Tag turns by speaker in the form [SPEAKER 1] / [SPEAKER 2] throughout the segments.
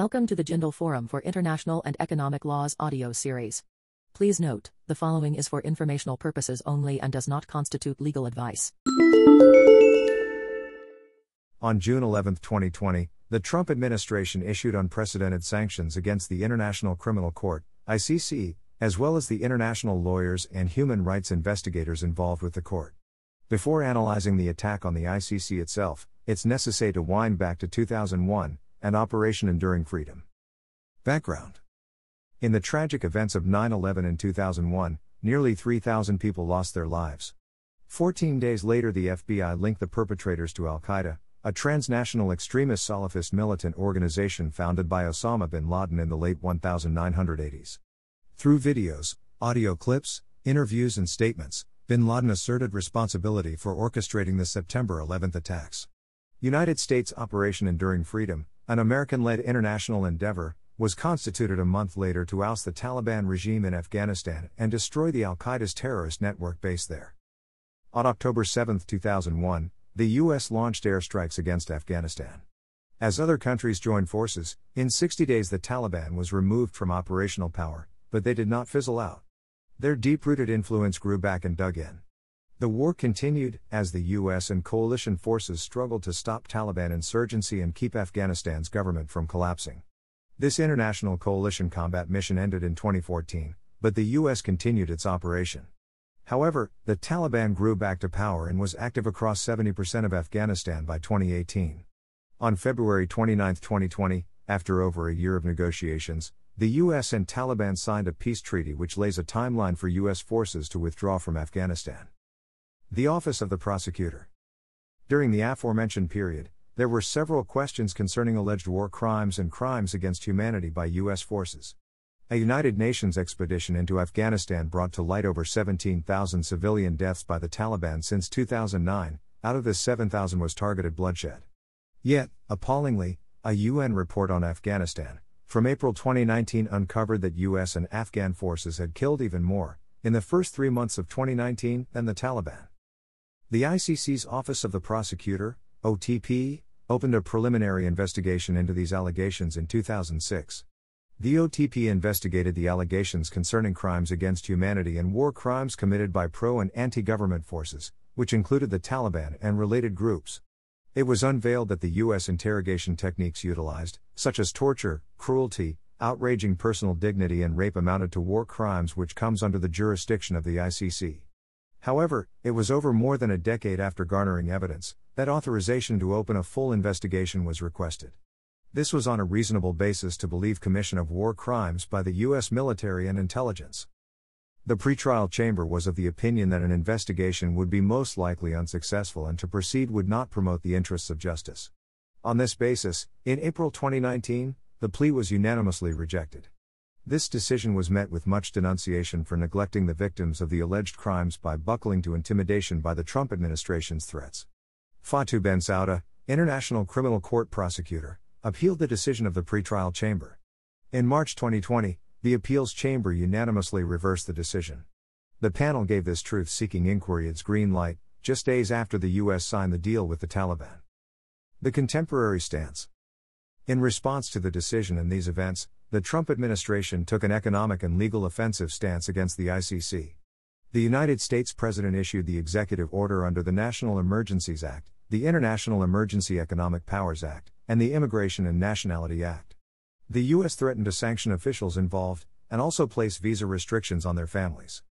[SPEAKER 1] Welcome to the Jindal Forum for International and Economic Laws audio series. Please note, the following is for informational purposes only and does not constitute legal advice.
[SPEAKER 2] On June 11, 2020, the Trump administration issued unprecedented sanctions against the International Criminal Court, ICC, as well as the international lawyers and human rights investigators involved with the court. Before analyzing the attack on the ICC itself, it's necessary to wind back to 2001 and Operation Enduring Freedom. Background In the tragic events of 9 11 in 2001, nearly 3,000 people lost their lives. Fourteen days later, the FBI linked the perpetrators to Al Qaeda, a transnational extremist Salafist militant organization founded by Osama bin Laden in the late 1980s. Through videos, audio clips, interviews, and statements, bin Laden asserted responsibility for orchestrating the September 11 attacks. United States Operation Enduring Freedom, an American led international endeavor, was constituted a month later to oust the Taliban regime in Afghanistan and destroy the Al Qaeda's terrorist network based there. On October 7, 2001, the U.S. launched airstrikes against Afghanistan. As other countries joined forces, in 60 days the Taliban was removed from operational power, but they did not fizzle out. Their deep rooted influence grew back and dug in. The war continued as the US and coalition forces struggled to stop Taliban insurgency and keep Afghanistan's government from collapsing. This international coalition combat mission ended in 2014, but the US continued its operation. However, the Taliban grew back to power and was active across 70% of Afghanistan by 2018. On February 29, 2020, after over a year of negotiations, the US and Taliban signed a peace treaty which lays a timeline for US forces to withdraw from Afghanistan. The Office of the Prosecutor. During the aforementioned period, there were several questions concerning alleged war crimes and crimes against humanity by U.S. forces. A United Nations expedition into Afghanistan brought to light over 17,000 civilian deaths by the Taliban since 2009, out of this 7,000 was targeted bloodshed. Yet, appallingly, a UN report on Afghanistan, from April 2019 uncovered that US and Afghan forces had killed even more, in the first three months of 2019, than the Taliban. The ICC's Office of the Prosecutor, OTP, opened a preliminary investigation into these allegations in 2006. The OTP investigated the allegations concerning crimes against humanity and war crimes committed by pro and anti government forces, which included the Taliban and related groups. It was unveiled that the U.S. interrogation techniques utilized, such as torture, cruelty, outraging personal dignity, and rape, amounted to war crimes which comes under the jurisdiction of the ICC. However, it was over more than a decade after garnering evidence that authorization to open a full investigation was requested. This was on a reasonable basis to believe commission of war crimes by the U.S. military and intelligence. The pretrial chamber was of the opinion that an investigation would be most likely unsuccessful and to proceed would not promote the interests of justice. On this basis, in April 2019, the plea was unanimously rejected. This decision was met with much denunciation for neglecting the victims of the alleged crimes by buckling to intimidation by the Trump administration's threats. Fatou Ben Bensouda, International Criminal Court prosecutor, appealed the decision of the pretrial chamber. In March 2020, the appeals chamber unanimously reversed the decision. The panel gave this truth seeking inquiry its green light, just days after the U.S. signed the deal with the Taliban. The contemporary stance. In response to the decision and these events, the Trump administration took an economic and legal offensive stance against the ICC. The United States President issued the executive order under the National Emergencies Act, the International Emergency Economic Powers Act, and the Immigration and Nationality Act. The U.S. threatened to sanction officials involved, and also place visa restrictions on their families.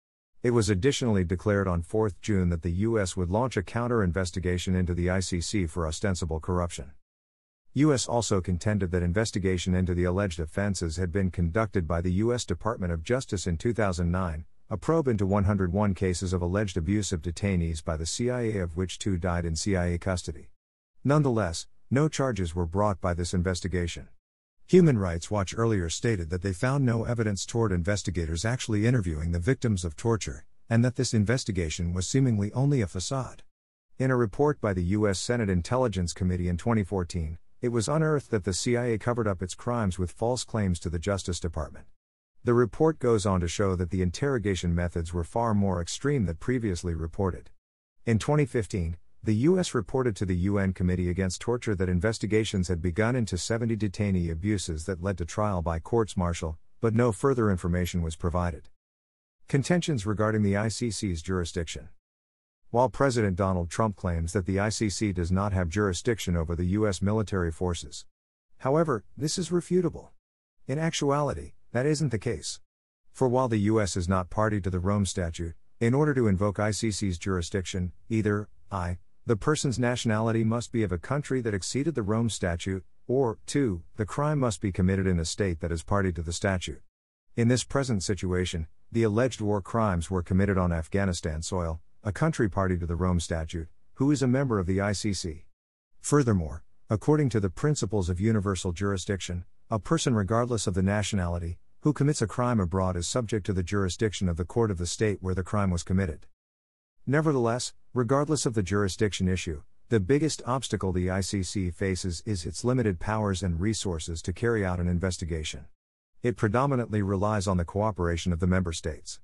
[SPEAKER 2] It was additionally declared on 4 June that the U.S. would launch a counter investigation into the ICC for ostensible corruption. U.S. also contended that investigation into the alleged offenses had been conducted by the U.S. Department of Justice in 2009, a probe into 101 cases of alleged abuse of detainees by the CIA, of which two died in CIA custody. Nonetheless, no charges were brought by this investigation. Human Rights Watch earlier stated that they found no evidence toward investigators actually interviewing the victims of torture, and that this investigation was seemingly only a facade. In a report by the U.S. Senate Intelligence Committee in 2014, it was unearthed that the CIA covered up its crimes with false claims to the Justice Department. The report goes on to show that the interrogation methods were far more extreme than previously reported. In 2015, the U.S. reported to the UN Committee Against Torture that investigations had begun into 70 detainee abuses that led to trial by courts martial, but no further information was provided. Contentions regarding the ICC's jurisdiction. While President Donald Trump claims that the ICC does not have jurisdiction over the U.S. military forces, however, this is refutable. In actuality, that isn't the case. For while the U.S. is not party to the Rome Statute, in order to invoke ICC's jurisdiction, either I, the person's nationality must be of a country that acceded the Rome Statute, or 2. The crime must be committed in a state that is party to the statute. In this present situation, the alleged war crimes were committed on Afghanistan soil, a country party to the Rome Statute, who is a member of the ICC. Furthermore, according to the principles of universal jurisdiction, a person, regardless of the nationality, who commits a crime abroad is subject to the jurisdiction of the court of the state where the crime was committed. Nevertheless, regardless of the jurisdiction issue, the biggest obstacle the ICC faces is its limited powers and resources to carry out an investigation. It predominantly relies on the cooperation of the member states.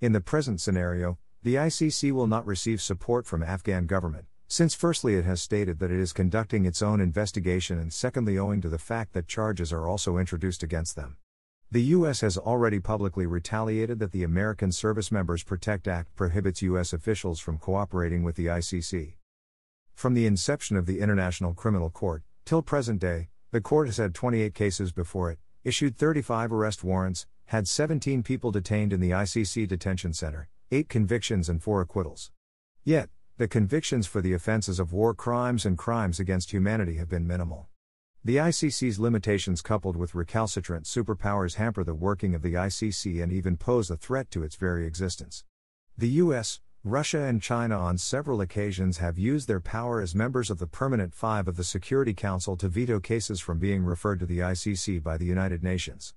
[SPEAKER 2] In the present scenario, the ICC will not receive support from Afghan government, since firstly it has stated that it is conducting its own investigation and secondly owing to the fact that charges are also introduced against them. The U.S. has already publicly retaliated that the American Service Members Protect Act prohibits U.S. officials from cooperating with the ICC. From the inception of the International Criminal Court, till present day, the court has had 28 cases before it, issued 35 arrest warrants, had 17 people detained in the ICC detention center, 8 convictions and 4 acquittals. Yet, the convictions for the offenses of war crimes and crimes against humanity have been minimal. The ICC's limitations, coupled with recalcitrant superpowers, hamper the working of the ICC and even pose a threat to its very existence. The US, Russia, and China on several occasions have used their power as members of the Permanent Five of the Security Council to veto cases from being referred to the ICC by the United Nations.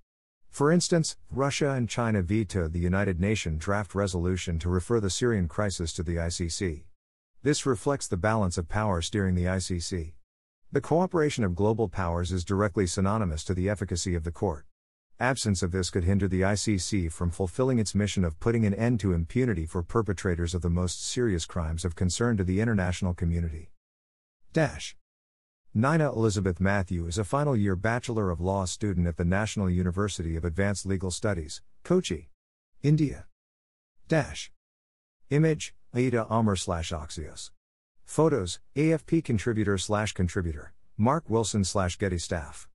[SPEAKER 2] For instance, Russia and China vetoed the United Nations draft resolution to refer the Syrian crisis to the ICC. This reflects the balance of power steering the ICC. The cooperation of global powers is directly synonymous to the efficacy of the court. Absence of this could hinder the ICC from fulfilling its mission of putting an end to impunity for perpetrators of the most serious crimes of concern to the international community. Dash. Nina Elizabeth Matthew is a final year Bachelor of Law student at the National University of Advanced Legal Studies, Kochi, India. Dash. Image, Aida Amer slash Axios. Photos, AFP contributor slash contributor, Mark Wilson slash Getty staff.